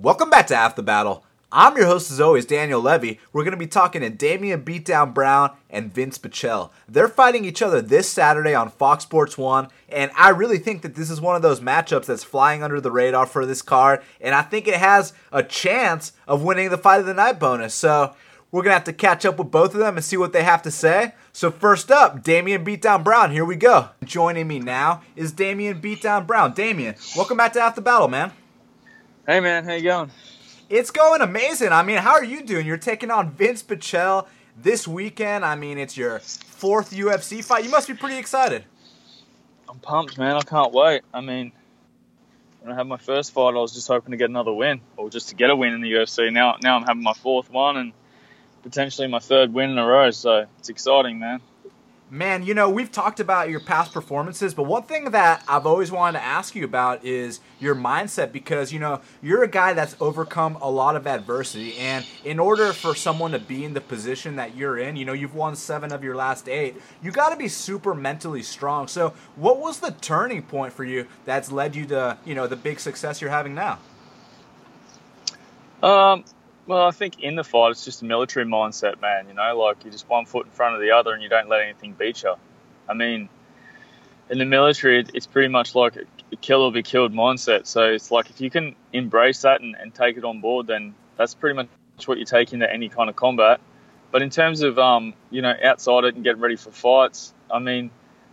Welcome back to Half the Battle. I'm your host, as always, Daniel Levy. We're going to be talking to Damian Beatdown Brown and Vince Pichel. They're fighting each other this Saturday on Fox Sports 1, and I really think that this is one of those matchups that's flying under the radar for this card, and I think it has a chance of winning the Fight of the Night bonus. So we're going to have to catch up with both of them and see what they have to say. So first up, Damian Beatdown Brown. Here we go. Joining me now is Damian Beatdown Brown. Damian, welcome back to Half the Battle, man. Hey man, how you going? It's going amazing. I mean, how are you doing? You're taking on Vince Pichel this weekend. I mean, it's your fourth UFC fight. You must be pretty excited. I'm pumped, man. I can't wait. I mean, when I had my first fight, I was just hoping to get another win, or just to get a win in the UFC. Now, now I'm having my fourth one and potentially my third win in a row. So it's exciting, man. Man, you know, we've talked about your past performances, but one thing that I've always wanted to ask you about is your mindset because, you know, you're a guy that's overcome a lot of adversity. And in order for someone to be in the position that you're in, you know, you've won seven of your last eight, you got to be super mentally strong. So, what was the turning point for you that's led you to, you know, the big success you're having now? Um, well, I think in the fight, it's just a military mindset, man. You know, like you're just one foot in front of the other and you don't let anything beat you. I mean, in the military, it's pretty much like a kill or be killed mindset. So it's like if you can embrace that and, and take it on board, then that's pretty much what you take into any kind of combat. But in terms of, um, you know, outside it and getting ready for fights, I mean,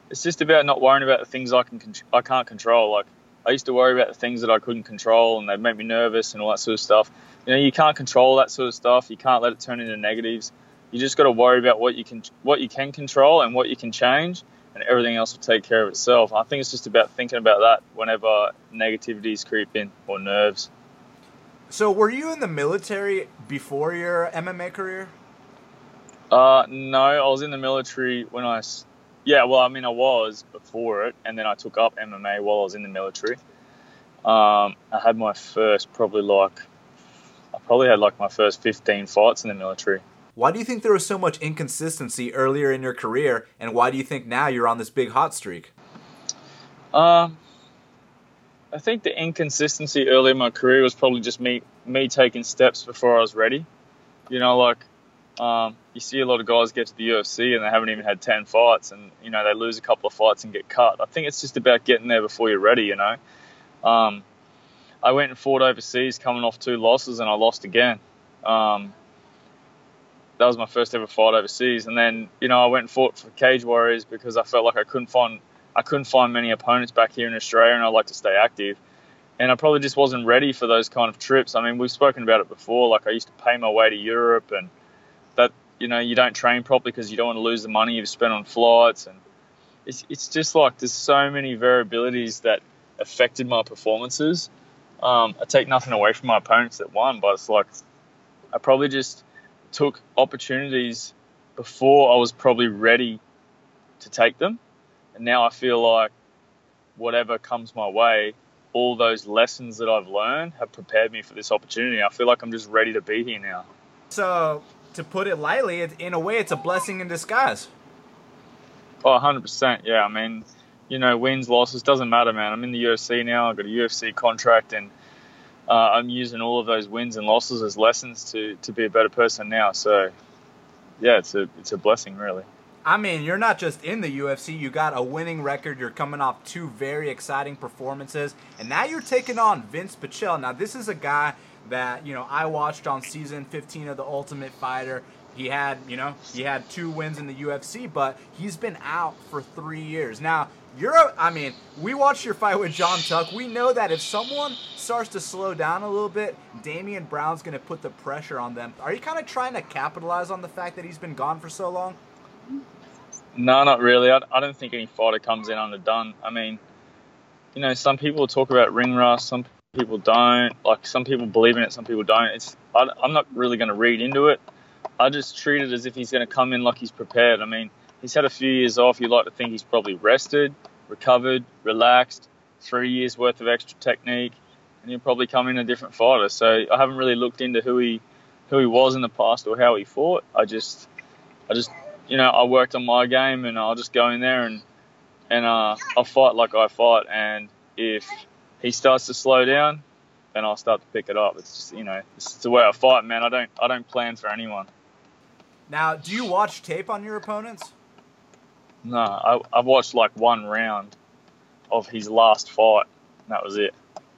it's just about not worrying about the things I can I can't control. Like I used to worry about the things that I couldn't control and they'd make me nervous and all that sort of stuff you know you can't control that sort of stuff. You can't let it turn into negatives. You just got to worry about what you can what you can control and what you can change, and everything else will take care of itself. I think it's just about thinking about that whenever negativities creep in or nerves. So, were you in the military before your MMA career? Uh, no, I was in the military when I, yeah, well, I mean, I was before it, and then I took up MMA while I was in the military. Um, I had my first probably like probably had like my first 15 fights in the military. Why do you think there was so much inconsistency earlier in your career, and why do you think now you're on this big hot streak? Um, I think the inconsistency early in my career was probably just me me taking steps before I was ready. You know, like um, you see a lot of guys get to the UFC and they haven't even had ten fights, and you know they lose a couple of fights and get cut. I think it's just about getting there before you're ready. You know, um, I went and fought overseas, coming off two losses, and I lost again. Um, that was my first ever fight overseas, and then you know I went and fought for Cage Warriors because I felt like I couldn't find I couldn't find many opponents back here in Australia, and I like to stay active. And I probably just wasn't ready for those kind of trips. I mean, we've spoken about it before. Like I used to pay my way to Europe, and that you know you don't train properly because you don't want to lose the money you've spent on flights, and it's it's just like there's so many variabilities that affected my performances um, I take nothing away from my opponents that won, but it's like I probably just took opportunities before I was probably ready to take them. And now I feel like whatever comes my way, all those lessons that I've learned have prepared me for this opportunity. I feel like I'm just ready to be here now. So, to put it lightly, in a way, it's a blessing in disguise. Oh, 100%. Yeah. I mean, you know, wins, losses, doesn't matter, man. I'm in the UFC now. I've got a UFC contract, and uh, I'm using all of those wins and losses as lessons to, to be a better person now. So, yeah, it's a it's a blessing, really. I mean, you're not just in the UFC. You got a winning record. You're coming off two very exciting performances, and now you're taking on Vince Pichel. Now, this is a guy that you know I watched on season 15 of The Ultimate Fighter. He had, you know, he had two wins in the UFC, but he's been out for three years. Now, you're, I mean, we watched your fight with John Tuck. We know that if someone starts to slow down a little bit, Damian Brown's going to put the pressure on them. Are you kind of trying to capitalize on the fact that he's been gone for so long? No, not really. I, I don't think any fighter comes in underdone. I mean, you know, some people talk about ring rust, some people don't. Like, some people believe in it, some people don't. It's I, I'm not really going to read into it. I just treat it as if he's going to come in like he's prepared. I mean, he's had a few years off. You like to think he's probably rested, recovered, relaxed, three years worth of extra technique, and he'll probably come in a different fighter. So I haven't really looked into who he who he was in the past or how he fought. I just I just you know I worked on my game and I'll just go in there and and uh, I'll fight like I fight. And if he starts to slow down, then I'll start to pick it up. It's just you know, it's the way I fight, man. I don't I don't plan for anyone. Now, do you watch tape on your opponents? No, I, I've watched like one round of his last fight. And that was it.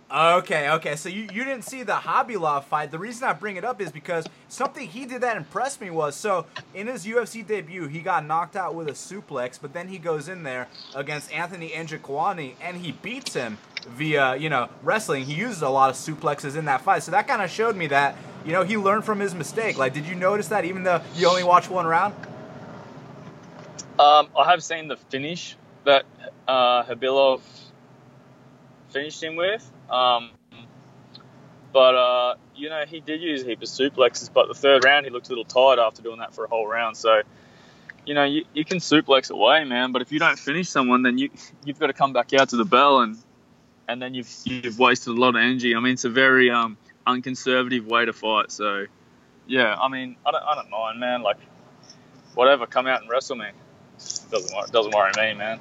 Okay, okay. So you, you didn't see the Khabilov fight. The reason I bring it up is because something he did that impressed me was so in his UFC debut he got knocked out with a suplex, but then he goes in there against Anthony Njokuani and he beats him via you know wrestling. He uses a lot of suplexes in that fight, so that kind of showed me that you know he learned from his mistake. Like, did you notice that even though you only watched one round? Um, I have seen the finish that uh, Khabilov finished him with. Um, but uh, you know, he did use a heap of suplexes. But the third round, he looked a little tired after doing that for a whole round. So, you know, you, you can suplex away, man. But if you don't finish someone, then you you've got to come back out to the bell, and and then you've you've wasted a lot of energy. I mean, it's a very um, unconservative way to fight. So, yeah, I mean, I don't I don't mind, man. Like, whatever, come out and wrestle me. Doesn't doesn't worry me, man.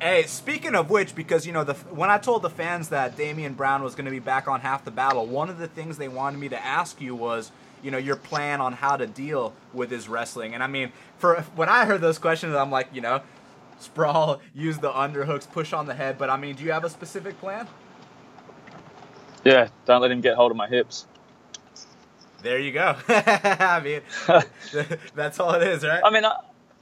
Hey, speaking of which, because you know, the when I told the fans that Damian Brown was going to be back on half the battle, one of the things they wanted me to ask you was, you know, your plan on how to deal with his wrestling. And I mean, for when I heard those questions, I'm like, you know, sprawl, use the underhooks, push on the head. But I mean, do you have a specific plan? Yeah, don't let him get hold of my hips. There you go. I mean, that's all it is, right? I mean, I,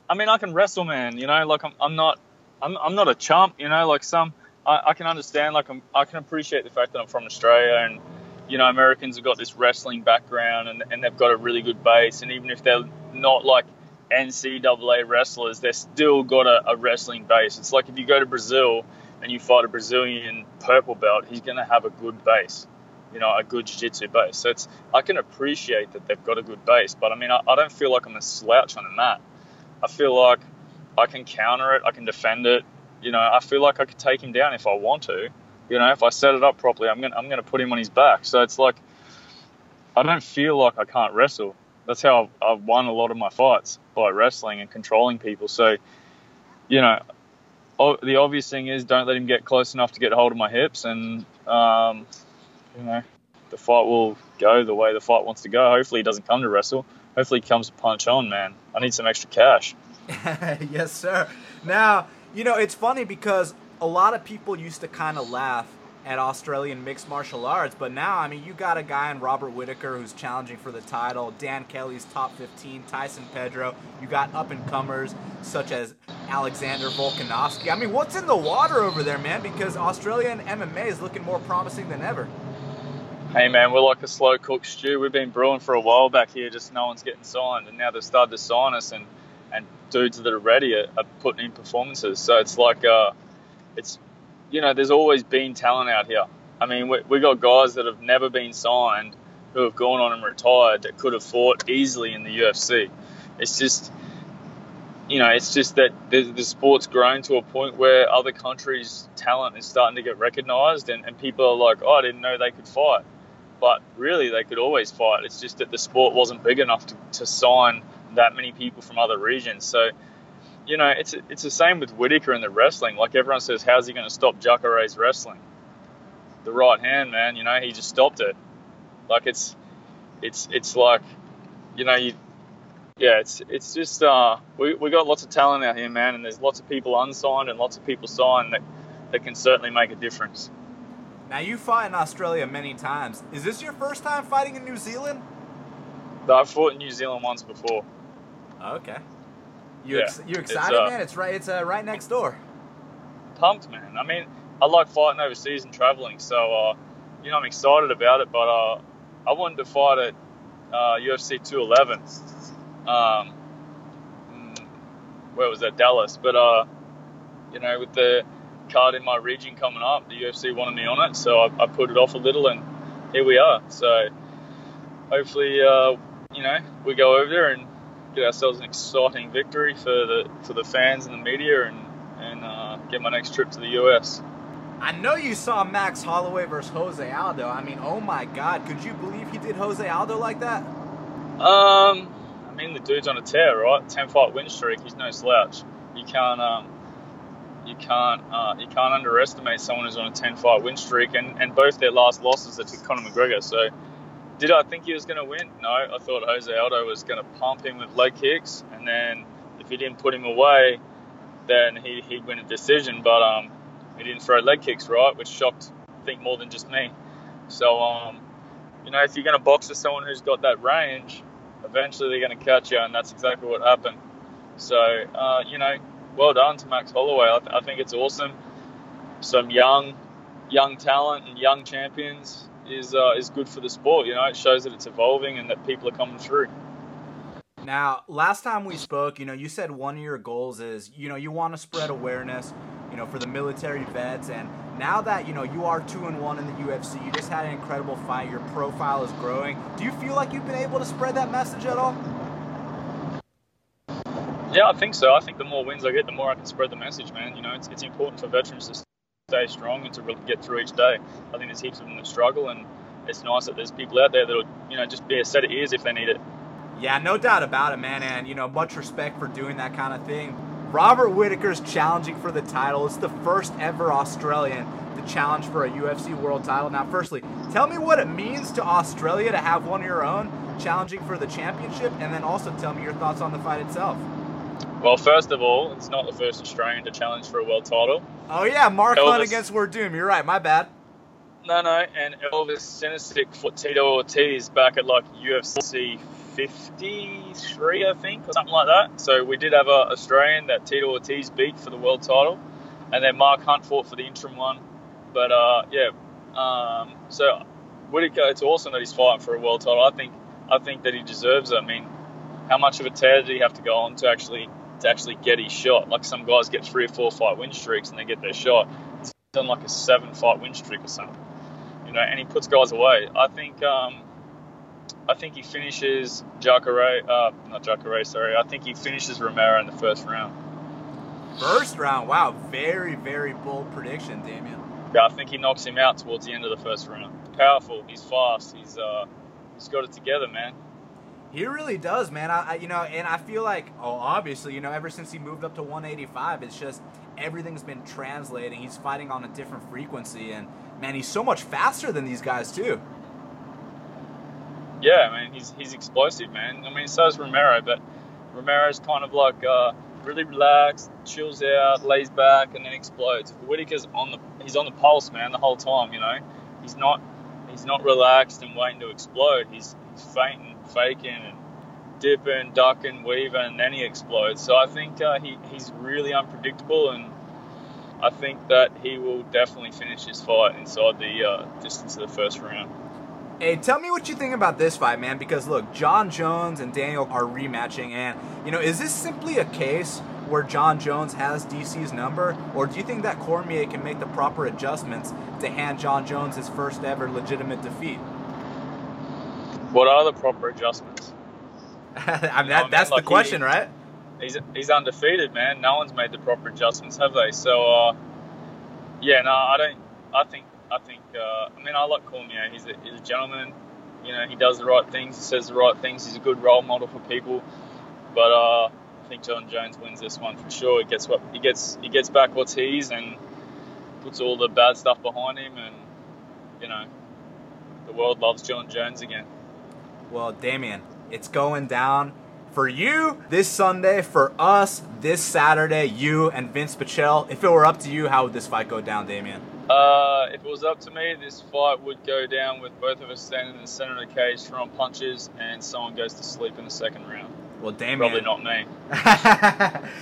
I mean, I can wrestle, man. You know, like I'm, I'm not I'm, I'm not a chump, you know, like some, I, I can understand, like, I'm, I can appreciate the fact that I'm from Australia and, you know, Americans have got this wrestling background and, and they've got a really good base. And even if they're not like NCAA wrestlers, they've still got a, a wrestling base. It's like if you go to Brazil and you fight a Brazilian purple belt, he's going to have a good base, you know, a good jiu-jitsu base. So it's, I can appreciate that they've got a good base, but I mean, I, I don't feel like I'm a slouch on the mat. I feel like I can counter it, I can defend it. You know, I feel like I could take him down if I want to. You know, if I set it up properly, I'm gonna I'm gonna put him on his back. So it's like I don't feel like I can't wrestle. That's how I've, I've won a lot of my fights by wrestling and controlling people. So, you know, the obvious thing is don't let him get close enough to get hold of my hips, and um, you know, the fight will go the way the fight wants to go. Hopefully, he doesn't come to wrestle. Hopefully, he comes to punch on, man. I need some extra cash. yes, sir. Now, you know, it's funny because a lot of people used to kind of laugh at Australian mixed martial arts, but now, I mean, you got a guy in Robert Whitaker who's challenging for the title, Dan Kelly's top 15, Tyson Pedro. You got up and comers such as Alexander Volkanovski. I mean, what's in the water over there, man? Because Australian MMA is looking more promising than ever. Hey man, we're like a slow cooked stew. We've been brewing for a while back here, just no one's getting signed, and now they've started to sign us, and and dudes that are ready are, are putting in performances. So it's like, uh, it's, you know, there's always been talent out here. I mean, we, we got guys that have never been signed who have gone on and retired that could have fought easily in the UFC. It's just, you know, it's just that the, the sport's grown to a point where other countries' talent is starting to get recognised, and, and people are like, oh, I didn't know they could fight. But really, they could always fight. It's just that the sport wasn't big enough to, to sign that many people from other regions. So, you know, it's it's the same with Whitaker in the wrestling. Like everyone says, how's he going to stop Jacare's wrestling? The right hand, man. You know, he just stopped it. Like it's it's it's like, you know, you yeah, it's it's just uh, we we got lots of talent out here, man, and there's lots of people unsigned and lots of people signed that that can certainly make a difference. Now you fought in Australia many times. Is this your first time fighting in New Zealand? I've fought in New Zealand once before. Okay. You yeah, ex- you excited, it's, uh, man? It's right. It's uh, right next door. Pumped, man. I mean, I like fighting overseas and traveling, so uh, you know I'm excited about it. But uh, I wanted to fight at UFC uh, 211. Um, mm, where was that? Dallas. But uh, you know, with the card in my region coming up, the UFC wanted me on it, so I, I put it off a little, and here we are. So hopefully, uh, you know, we go over there and get ourselves an exciting victory for the for the fans and the media, and and uh, get my next trip to the US. I know you saw Max Holloway versus Jose Aldo. I mean, oh my God, could you believe he did Jose Aldo like that? Um, I mean, the dude's on a tear, right? Ten fight win streak. He's no slouch. You can't um, you can't uh, you can't underestimate someone who's on a 10 fight win streak, and, and both their last losses are to Conor McGregor. So, did I think he was going to win? No, I thought Jose Aldo was going to pump him with leg kicks, and then if he didn't put him away, then he, he'd win a decision. But um, he didn't throw leg kicks right, which shocked I think more than just me. So um, you know, if you're going to box with someone who's got that range, eventually they're going to catch you, and that's exactly what happened. So, uh, you know, well done to Max Holloway. I, th- I, think it's awesome. Some young, young talent and young champions is uh, is good for the sport. You know, it shows that it's evolving and that people are coming through. Now, last time we spoke, you know, you said one of your goals is, you know, you want to spread awareness, you know, for the military vets. And now that, you know, you are two and one in the UFC, you just had an incredible fight, your profile is growing. Do you feel like you've been able to spread that message at all? Yeah, I think so. I think the more wins I get, the more I can spread the message, man. You know, it's, it's important for veterans to stay strong and to really get through each day. I think there's heaps of them that struggle, and it's nice that there's people out there that'll, you know, just be a set of ears if they need it. Yeah, no doubt about it, man. And, you know, much respect for doing that kind of thing. Robert Whitaker's challenging for the title. It's the first ever Australian to challenge for a UFC world title. Now, firstly, tell me what it means to Australia to have one of your own challenging for the championship, and then also tell me your thoughts on the fight itself. Well, first of all, it's not the first Australian to challenge for a world title. Oh, yeah, Mark Elvis. Hunt against Werdum. You're right, my bad. No, no, and Elvis Sinosic for Tito Ortiz back at like UFC 53, I think, or something like that. So we did have an Australian that Tito Ortiz beat for the world title, and then Mark Hunt fought for the interim one. But uh, yeah, um, so Whitaker, it's awesome that he's fighting for a world title. I think I think that he deserves it. I mean, how much of a tear did he have to go on to actually to actually get his shot? Like some guys get three or four fight win streaks and they get their shot. He's done like a seven fight win streak or something, you know, and he puts guys away. I think. Um, I think he finishes Jacare, uh, not Jacare, sorry. I think he finishes Romero in the first round. First round, wow, very, very bold prediction, Damien. Yeah, I think he knocks him out towards the end of the first round. Powerful, he's fast, he's uh, he's got it together, man. He really does, man. I, I, you know, and I feel like, oh, obviously, you know, ever since he moved up to 185, it's just everything's been translating. He's fighting on a different frequency, and man, he's so much faster than these guys too. Yeah, I mean, he's he's explosive, man. I mean, so is Romero, but Romero's kind of like uh, really relaxed, chills out, lays back, and then explodes. Whitaker's on the he's on the pulse, man, the whole time. You know, he's not he's not relaxed and waiting to explode. He's he's feinting, faking, and dipping, ducking, weaving, and then he explodes. So I think uh, he he's really unpredictable, and I think that he will definitely finish his fight inside the uh, distance of the first round. Hey, tell me what you think about this fight, man. Because look, Jon Jones and Daniel are rematching, and you know, is this simply a case where Jon Jones has DC's number, or do you think that Cormier can make the proper adjustments to hand Jon Jones his first ever legitimate defeat? What are the proper adjustments? I mean, that, that's like the question, he, right? He's he's undefeated, man. No one's made the proper adjustments, have they? So, uh, yeah, no, I don't. I think I think, uh, I mean, I like Cormier. He's a, he's a gentleman. You know, he does the right things. He says the right things. He's a good role model for people. But uh, I think Jon Jones wins this one for sure. He gets what he gets. He gets back what's his and puts all the bad stuff behind him. And you know, the world loves Jon Jones again. Well, Damien, it's going down for you this Sunday, for us this Saturday, you and Vince Pichel. If it were up to you, how would this fight go down, Damien? Uh, if it was up to me, this fight would go down with both of us standing in the center of the cage throwing punches, and someone goes to sleep in the second round. Well, Damien. Probably not me.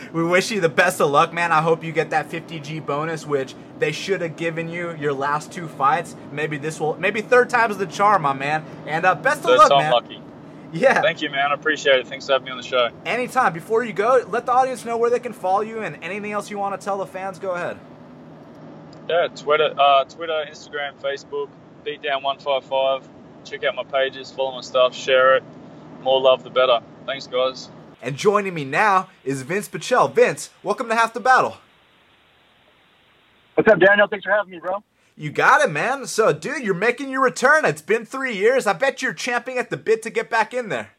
we wish you the best of luck, man. I hope you get that 50G bonus, which they should have given you your last two fights. Maybe this will, maybe third time's the charm, my man. And uh, best of luck, time man. lucky. Yeah. Thank you, man. I appreciate it. Thanks for having me on the show. Anytime. Before you go, let the audience know where they can follow you and anything else you want to tell the fans. Go ahead. Yeah, Twitter, uh, Twitter, Instagram, Facebook, Beatdown155. Check out my pages, follow my stuff, share it. More love, the better. Thanks, guys. And joining me now is Vince Pichel. Vince, welcome to Half the Battle. What's up, Daniel? Thanks for having me, bro. You got it, man. So, dude, you're making your return. It's been three years. I bet you're champing at the bit to get back in there.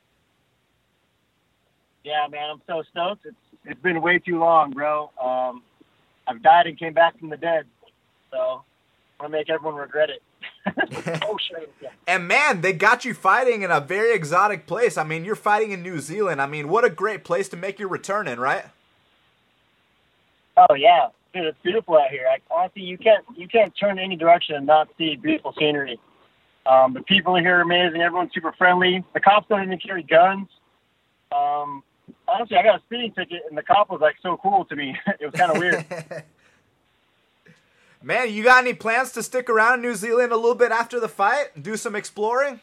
Yeah, man, I'm so stoked. It's it's been way too long, bro. Um, I've died and came back from the dead. So I want to make everyone regret it. And man, they got you fighting in a very exotic place. I mean, you're fighting in New Zealand. I mean, what a great place to make your return in, right? Oh yeah, dude, it's beautiful out here. Like, honestly, you can't you can't turn any direction and not see beautiful scenery. Um, the people here are amazing. Everyone's super friendly. The cops don't even carry guns. Um, honestly, I got a speeding ticket, and the cop was like so cool to me. it was kind of weird. Man, you got any plans to stick around New Zealand a little bit after the fight and do some exploring?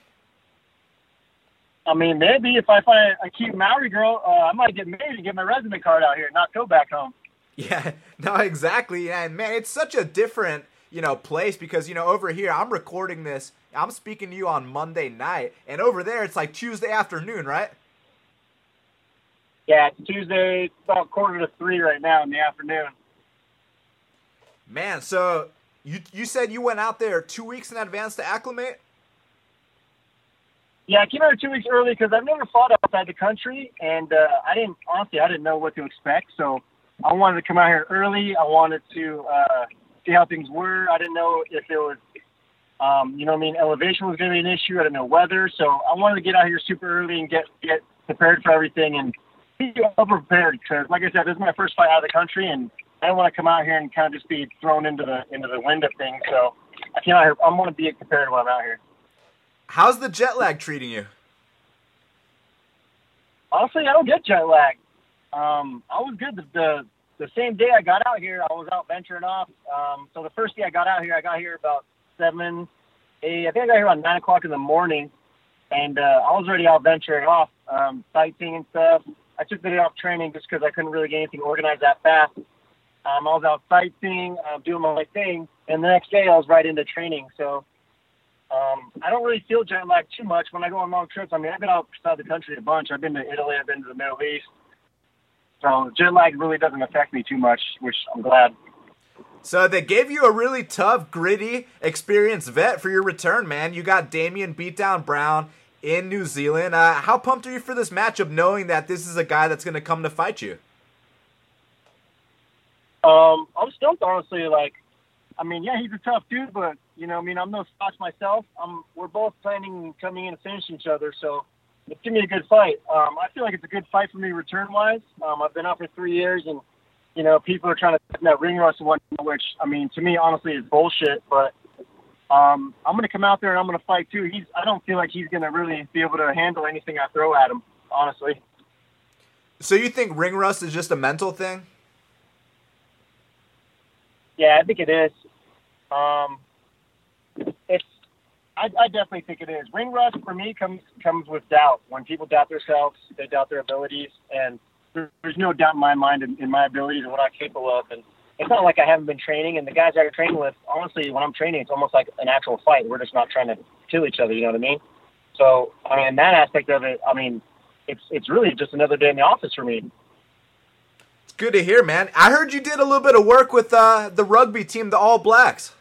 I mean, maybe if I find a cute Maori girl, uh, I might get married and get my resume card out here, and not go back home. Yeah, no, exactly. And man, it's such a different, you know, place because you know over here I'm recording this. I'm speaking to you on Monday night, and over there it's like Tuesday afternoon, right? Yeah, it's Tuesday, it's about quarter to three right now in the afternoon. Man, so you you said you went out there two weeks in advance to acclimate. Yeah, I came out two weeks early because I've never fought outside the country, and uh, I didn't honestly I didn't know what to expect. So I wanted to come out here early. I wanted to uh, see how things were. I didn't know if it was, um, you know, what I mean, elevation was going to be an issue. I didn't know weather, so I wanted to get out here super early and get get prepared for everything and be over prepared. Because, like I said, this is my first fight out of the country, and I don't want to come out here and kind of just be thrown into the into the wind of things. So I came out here. I'm going to be prepared when I'm out here. How's the jet lag treating you? Honestly, I don't get jet lag. Um, I was good. The, the the same day I got out here, I was out venturing off. Um, so the first day I got out here, I got here about seven, eight. I think I got here around nine o'clock in the morning, and uh, I was already out venturing off, um, sightseeing and stuff. I took the day off training just because I couldn't really get anything organized that fast. Um, I was out sightseeing, uh, doing my thing, and the next day I was right into training. So um, I don't really feel jet lag too much when I go on long trips. I mean, I've been outside the country a bunch. I've been to Italy. I've been to the Middle East. So jet lag really doesn't affect me too much, which I'm glad. So they gave you a really tough, gritty, experienced vet for your return, man. You got Damien Beatdown Brown in New Zealand. Uh, how pumped are you for this matchup, knowing that this is a guy that's going to come to fight you? Um, I'm stoked, honestly. Like, I mean, yeah, he's a tough dude, but you know, I mean, I'm no slouch myself. I'm, we're both planning coming in to finish each other, so it's gonna be a good fight. Um, I feel like it's a good fight for me return wise. Um, I've been out for three years, and you know, people are trying to that ring rust one, which I mean, to me, honestly, is bullshit. But um, I'm gonna come out there and I'm gonna fight too. He's, I don't feel like he's gonna really be able to handle anything I throw at him, honestly. So you think ring rust is just a mental thing? Yeah, I think it is. Um, it's I, I definitely think it is. Ring rust for me comes comes with doubt. When people doubt themselves, they doubt their abilities, and there, there's no doubt in my mind in, in my abilities and what I'm capable of. And it's not like I haven't been training. And the guys I train with, honestly, when I'm training, it's almost like an actual fight. We're just not trying to kill each other. You know what I mean? So I mean, that aspect of it, I mean, it's it's really just another day in the office for me. Good to hear, man. I heard you did a little bit of work with uh, the rugby team, the All Blacks.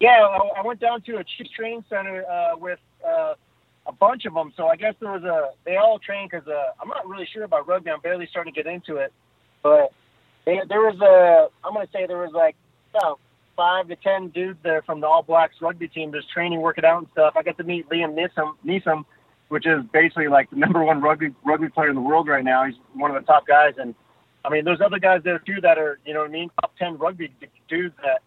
Yeah, I, went down to a Chiefs training center uh, with uh, a bunch of them. So I guess there was a they all train because uh, I'm not really sure about rugby. I'm barely starting to get into it, but they, there was a I'm gonna say there was like about five to ten dudes there from the All Blacks rugby team just training, working out and stuff. I got to meet Liam Neeson, Neeson, which is basically like the number one rugby rugby player in the world right now. He's one of the top guys, and I mean, there's other guys there too that are you know what I mean, top ten rugby dudes that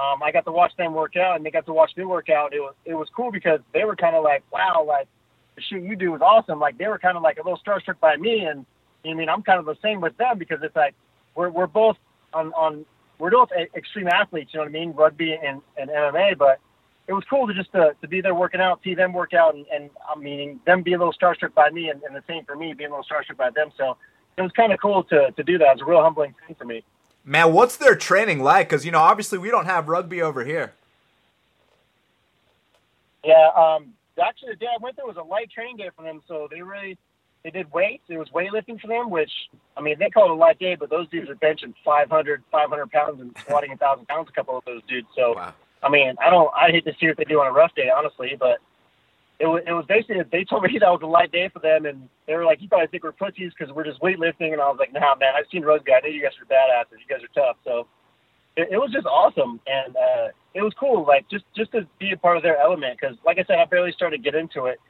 um, I got to watch them work out, and they got to watch me work out. It was it was cool because they were kind of like, wow, like the shoot you do is awesome. Like they were kind of like a little starstruck by me, and I mean I'm kind of the same with them because it's like we're we're both on on we're both extreme athletes. You know what I mean, rugby and, and MMA, but it was cool to just to, to be there working out, see them work out, and, and I mean them be a little starstruck by me, and, and the same for me being a little starstruck by them. So it was kind of cool to to do that. It was a real humbling thing for me. Man, what's their training like? Because you know, obviously, we don't have rugby over here. Yeah, um, actually, the day I went there was a light training day for them, so they really they did weights. It was weightlifting for them, which I mean, they call it a light day, but those dudes are benching 500, 500 pounds and squatting a thousand pounds. A couple of those dudes. So, wow. I mean, I don't. I hate to see what they do on a rough day, honestly, but it was, it was basically they told me that was a light day for them, and they were like, "You probably think we're pussies because we're just weightlifting," and I was like, "Nah, man, I've seen rugby. I know you guys are badasses. You guys are tough." So it, it was just awesome, and uh, it was cool, like just just to be a part of their element. Because, like I said, I barely started to get into it,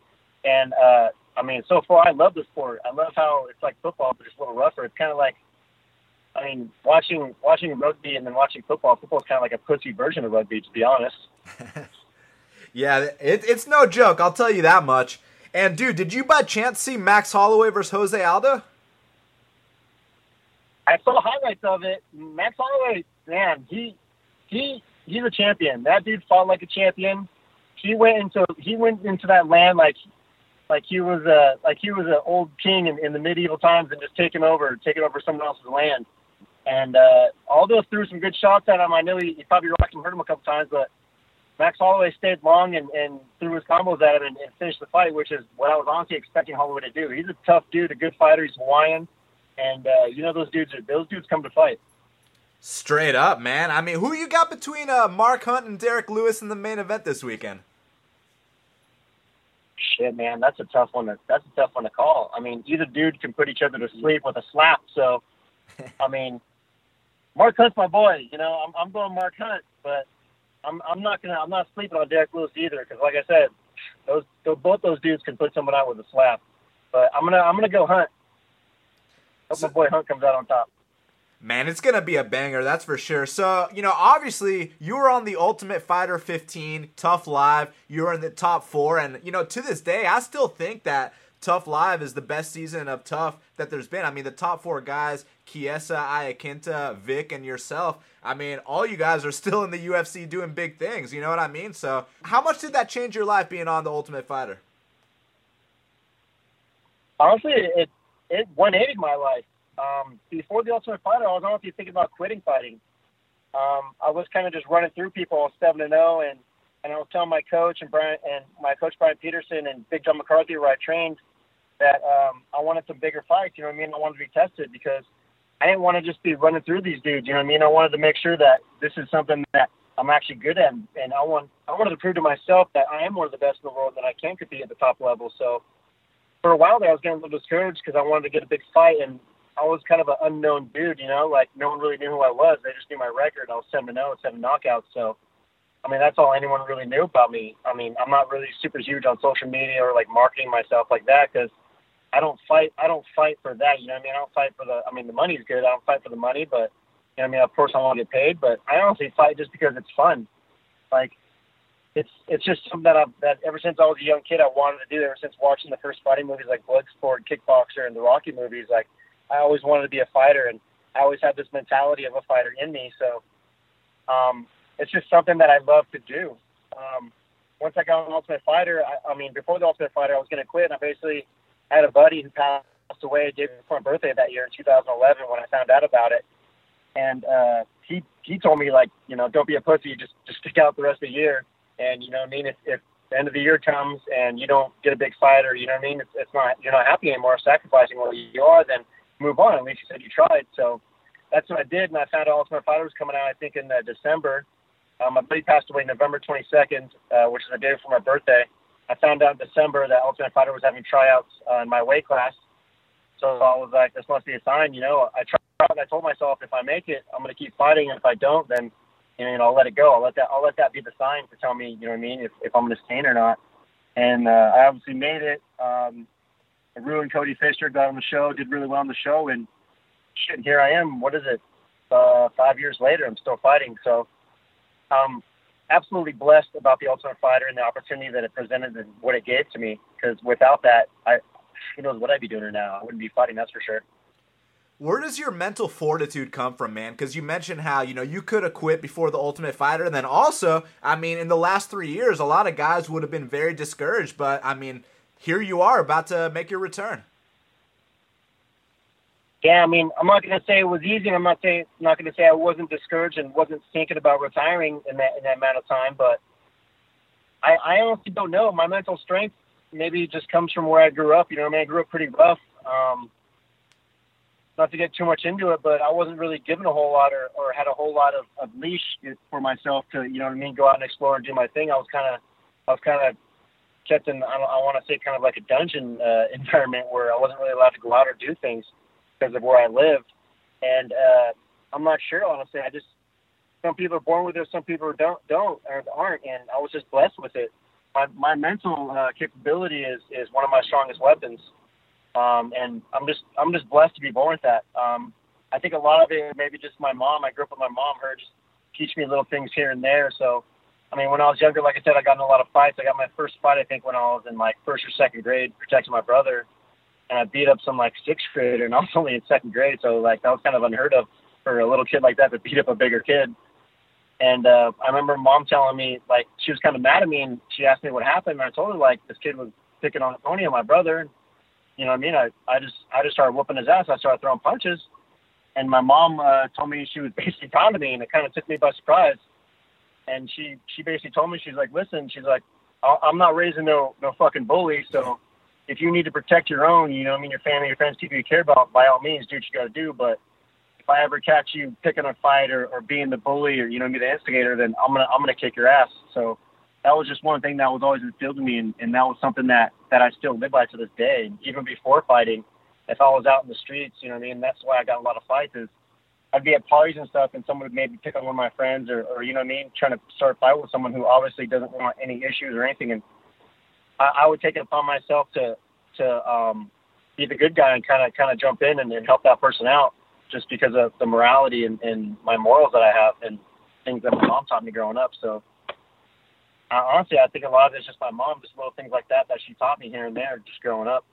and uh, I mean, so far I love the sport. I love how it's like football, but just a little rougher. It's kind of like I mean, watching watching rugby and then watching football. Football is kind of like a pussy version of rugby, to be honest. yeah, it, it's no joke. I'll tell you that much. And dude, did you by chance see Max Holloway versus Jose Aldo? I saw highlights of it. Max Holloway, man, he he he's a champion. That dude fought like a champion. He went into he went into that land like like he was a like he was an old king in, in the medieval times and just taking over taking over someone else's land. And uh, Aldo threw some good shots at him. I know he, he probably rocked him, hurt him a couple times, but Max Holloway stayed long and, and threw his combos at him and, and finished the fight, which is what I was honestly expecting Holloway to do. He's a tough dude, a good fighter. He's Hawaiian, and uh, you know those dudes. Are, those dudes come to fight. Straight up, man. I mean, who you got between uh, Mark Hunt and Derrick Lewis in the main event this weekend? Shit, man, that's a tough one. To, that's a tough one to call. I mean, either dude can put each other to sleep with a slap. So, I mean, Mark Hunt's my boy. You know, I'm, I'm going Mark Hunt, but I'm I'm not gonna I'm not sleeping on Derrick Lewis either because, like I said, those, those both those dudes can put someone out with a slap. But I'm gonna I'm gonna go Hunt. Hope so, my boy Hunt comes out on top. Man, it's gonna be a banger, that's for sure. So, you know, obviously you were on the Ultimate Fighter 15, TUF Live. You were in the top four, and you know, to this day, I still think that TUF Live is the best season of TUF that there's been. I mean, the top four guys, Chiesa, Iaquinta, Vic, and yourself. I mean, all you guys are still in the UFC doing big things. You know what I mean? So, how much did that change your life being on the Ultimate Fighter? Honestly, it it 180 my life. Um, before the Ultimate Fighter, I was honestly thinking about quitting fighting. Um, I was kind of just running through people, seven and zero, and and I was telling my coach and Brian and my coach Brian Peterson and Big John McCarthy, where I trained, that um, I wanted some bigger fights. You know what I mean? I wanted to be tested because I didn't want to just be running through these dudes. You know what I mean? I wanted to make sure that this is something that I'm actually good at, and I want I wanted to prove to myself that I am one of the best in the world, that I can compete at the top level. So for a while there, I was getting a little discouraged because I wanted to get a big fight, and I was kind of an unknown dude. You know, like no one really knew who I was. They just knew my record. I was seven zero, oh, seven knockouts. So I mean, that's all anyone really knew about me. I mean, I'm not really super huge on social media or like marketing myself like that because I don't fight. I don't fight for that. You know what I mean? I don't fight for the. I mean, the money's good. I don't fight for the money, but you know, I mean, of course, I want to get paid. But I honestly fight just because it's fun. Like, it's it's just something that I've that ever since I was a young kid I wanted to do. Ever since watching the first fighting movies like Bloodsport, Kickboxer, and the Rocky movies, like I always wanted to be a fighter, and I always had this mentality of a fighter in me. So, um, it's just something that I love to do. Um, once I got on Ultimate Fighter, I, I mean, before the Ultimate Fighter, I was going to quit, and I basically had a buddy who passed away day before my birthday that year in 2011 when I found out about it. And uh, he he told me like, you know, don't be a pussy, just just stick out the rest of the year. And you know, what I mean, if, if the end of the year comes and you don't get a big fight, or you know, what I mean, it's, it's not you're not happy anymore, sacrificing what you are, then move on. At least you said you tried. So that's what I did, and I found out Ultimate Fighter was coming out. I think in uh, December. Um, my buddy passed away November 22nd, uh, which is the day before my birthday. I found out in December that Ultimate Fighter was having tryouts uh, in my weight class. So I was like, this must be a sign, you know. I tried out and I told myself, if I make it, I'm to keep fighting, and if I don't, then you know, I'll let it go. I'll let that I'll let that be the sign to tell me, you know what I mean, if if I'm to stay or not. And uh, I obviously made it. Um, Rue and Cody Fisher got on the show, did really well on the show, and shit, here I am. What is it? Uh, five years later, I'm still fighting. So, um, absolutely blessed about the Ultimate Fighter and the opportunity that it presented and what it gave to me. Because without that, I who knows what I'd be doing now. I wouldn't be fighting, that's for sure. Where does your mental fortitude come from, man? Because you mentioned how you know you could have quit before the Ultimate Fighter, and then also, I mean, in the last three years, a lot of guys would have been very discouraged. But I mean, here you are about to make your return. Yeah, I mean, I'm not to say it was easy. I'm not saying not to say I wasn't discouraged and wasn't thinking about retiring in that in that amount of time. But I, I honestly don't know. My mental strength maybe just comes from where I grew up. You know, I mean, I grew up pretty rough. Um, not to get too much into it, but I wasn't really given a whole lot or, or had a whole lot of, of leash for myself to, you know what I mean, go out and explore and do my thing. I was kind of, I was kind of kept in, I, I want to say, kind of like a dungeon uh, environment where I wasn't really allowed to go out or do things because of where I lived. And uh, I'm not sure, honestly. I just some people are born with it, some people don't don't or aren't, and I was just blessed with it. My my mental uh, capability is is one of my strongest weapons, um, and I'm just I'm just blessed to be born with that. Um, I think a lot of it maybe just my mom. I grew up with my mom. Her just teach me little things here and there. So, I mean, when I was younger, like I said, I got in a lot of fights. I got my first fight, I think, when I was in like first or second grade, protecting my brother, and I beat up some like sixth grader, and I was only in second grade, so like that was kind of unheard of for a little kid like that to beat up a bigger kid. And uh, I remember mom telling me like she was kind of mad at me, and she asked me what happened, and I told her like this kid was picking on Tony and my brother. You know what I mean? I I just I just started whooping his ass. I started throwing punches, and my mom uh, told me she was basically pounding me, and it kind of took me by surprise. And she she basically told me she's like, listen, she's like, I'm not raising no no fucking bully, so if you need to protect your own, you know, I mean, your family, your friends, people you care about, by all means, do what you got to do. But if I ever catch you picking a fight or, or being the bully or you know, me the instigator, then I'm gonna I'm gonna kick your ass. So that was just one thing that was always instilled in me, and, and that was something that that I still live by to this day. Even before fighting, if I was out in the streets, you know what I mean. That's why I got a lot of fights. Is I'd be at parties and stuff, and someone would maybe pick on one of my friends, or, or you know what I mean, trying to start a fight with someone who obviously doesn't want any issues or anything, and I, I would take it upon myself to to um, be the good guy and kind of kind of jump in and, and help that person out, just because of the morality and, and my morals that I have and things that my mom taught me growing up. So uh, honestly, I think a lot of it's just my mom, just little things like that that she taught me here and there, just growing up.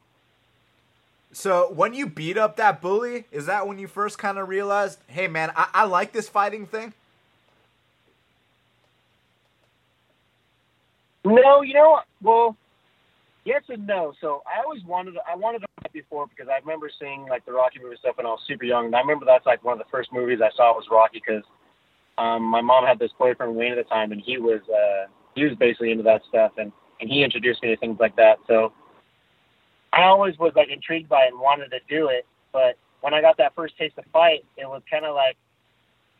So when you beat up that bully, is that when you first kind of realized, hey man, I, I like this fighting thing? No, you know, well, yes and no. So I always wanted, I wanted to fight before because I remember seeing like the Rocky movie stuff when I was super young, and I remember that's like one of the first movies I saw was Rocky because um, my mom had this boyfriend Wayne at the time, and he was uh, he was basically into that stuff, and and he introduced me to things like that. So I always was like intrigued by it and wanted to do it, but when I got that first taste of fight, it was kind of like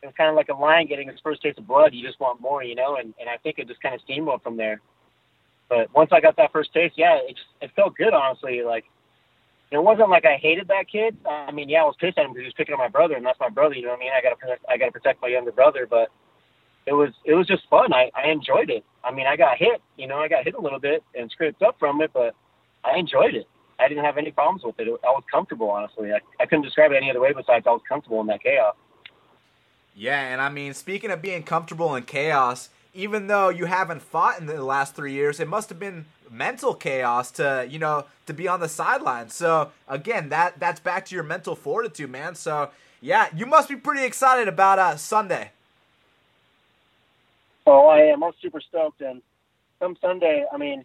it was kind of like a lion getting its first taste of blood. You just want more, you know, and and I think it just kind of steamrolled from there. But once I got that first taste, yeah, it it felt good, honestly. Like it wasn't like I hated that kid. I mean, yeah, I was pissed at him because he was picking on my brother, and that's my brother. You know what I mean? I gotta I gotta protect my younger brother, but it was it was just fun. I I enjoyed it. I mean, I got hit. You know, I got hit a little bit and scraped up from it, but I enjoyed it. I didn't have any problems with it. I was comfortable, honestly. I, I couldn't describe it any other way besides I was comfortable in that chaos. Yeah, and I mean, speaking of being comfortable in chaos, even though you haven't fought in the last three years, it must have been mental chaos to you know to be on the sidelines. So again, that that's back to your mental fortitude, man. So yeah, you must be pretty excited about uh, Sunday. Oh, I am. I'm super stoked, and come Sunday, I mean,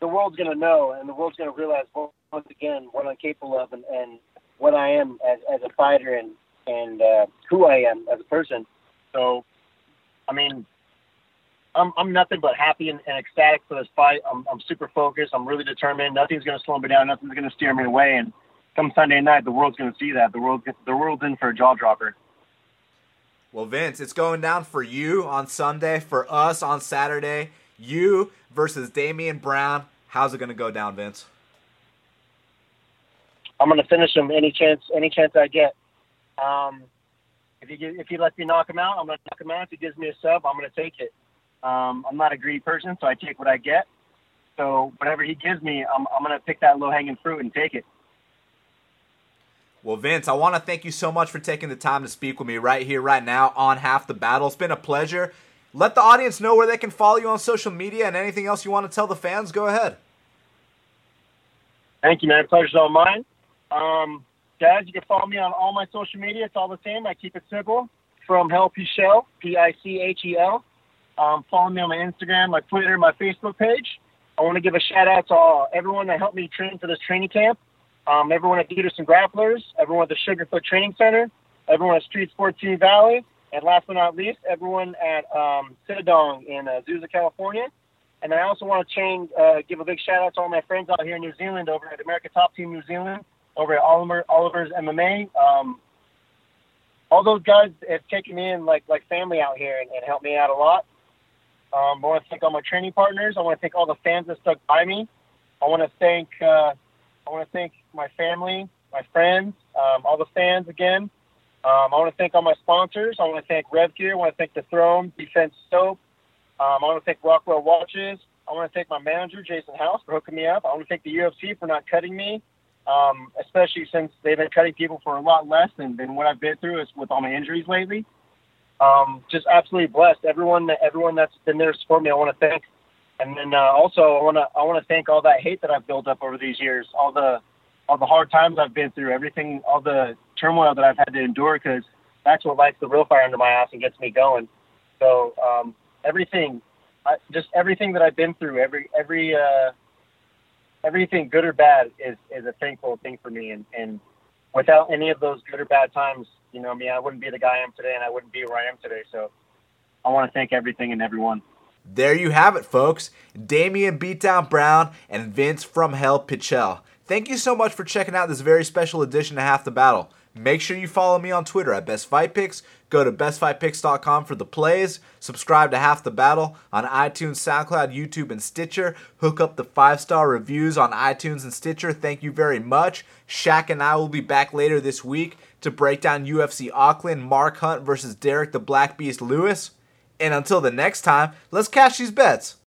the world's going to know, and the world's going to realize once again what I'm capable of, and, and what I am as, as a fighter, and and uh, who I am as a person. So, I mean, I'm I'm nothing but happy and, and ecstatic for this fight. I'm I'm super focused. I'm really determined. Nothing's going to slow me down. Nothing's going to steer me away. And come Sunday night, the world's going to see that. The world the world's in for a jaw dropper. Well, Vince, it's going down for you on Sunday, for us on Saturday. You versus Damian Brown. How's it going to go down, Vince? I'm going to finish him any chance any chance I get. Um, if he if he lets me knock him out, I'm going to knock him out. If he gives me a sub, I'm going to take it. Um, I'm not a greedy person, so I take what I get. So whatever he gives me, I'm I'm going to pick that low hanging fruit and take it. Well, Vince, I want to thank you so much for taking the time to speak with me right here, right now on Half the Battle. It's been a pleasure. Let the audience know where they can follow you on social media and anything else you want to tell the fans. Go ahead. Thank you, man. Pleasure's all mine. Um, guys, you can follow me on all my social media. It's all the same. I keep it simple. From Hell Pichel, P-I-C-H-E-L. Um, follow me on my Instagram, my Twitter, my Facebook page. I want to give a shout out to all, everyone that helped me train for this training camp. Um, everyone at Peterson Grapplers, everyone at the Sugarfoot Training Center, everyone at Street Sports Team Valley, and last but not least, everyone at um, Citadong in uh, Azusa, California. And I also want to uh, give a big shout out to all my friends out here in New Zealand over at America Top Team New Zealand, over at Oliver, Oliver's MMA. Um, all those guys have taken me in like like family out here and, and helped me out a lot. Um, I want to thank all my training partners. I want to thank all the fans that stuck by me. I want to thank uh, I want to thank my family, my friends, um, all the fans again. Um, I want to thank all my sponsors. I want to thank Rev Gear. I want to thank the Throne Defense Soap. Um, I want to thank Rockwell Watches. I want to thank my manager, Jason House, for hooking me up. I want to thank the UFC for not cutting me, um, especially since they've been cutting people for a lot less than, than what I've been through is with all my injuries lately. Um, just absolutely blessed. Everyone everyone that's been there to support me, I want to thank. And then uh, also, I want to I want to thank all that hate that I've built up over these years, all the all the hard times I've been through, everything, all the turmoil that I've had to endure, because that's what lights the real fire under my ass and gets me going. So um, everything, I, just everything that I've been through, every every uh, everything good or bad is is a thankful thing for me. And and without any of those good or bad times, you know, I mean, I wouldn't be the guy I am today, and I wouldn't be where I am today. So I want to thank everything and everyone. There you have it, folks. Damien Beatdown Brown and Vince from Hell Pichel. Thank you so much for checking out this very special edition of Half the Battle. Make sure you follow me on Twitter at Best Fight Picks. Go to bestfightpicks.com for the plays. Subscribe to Half the Battle on iTunes, SoundCloud, YouTube, and Stitcher. Hook up the five star reviews on iTunes and Stitcher. Thank you very much. Shaq and I will be back later this week to break down UFC Auckland, Mark Hunt versus Derrick the Black Beast Lewis. And until the next time, let's cash these bets.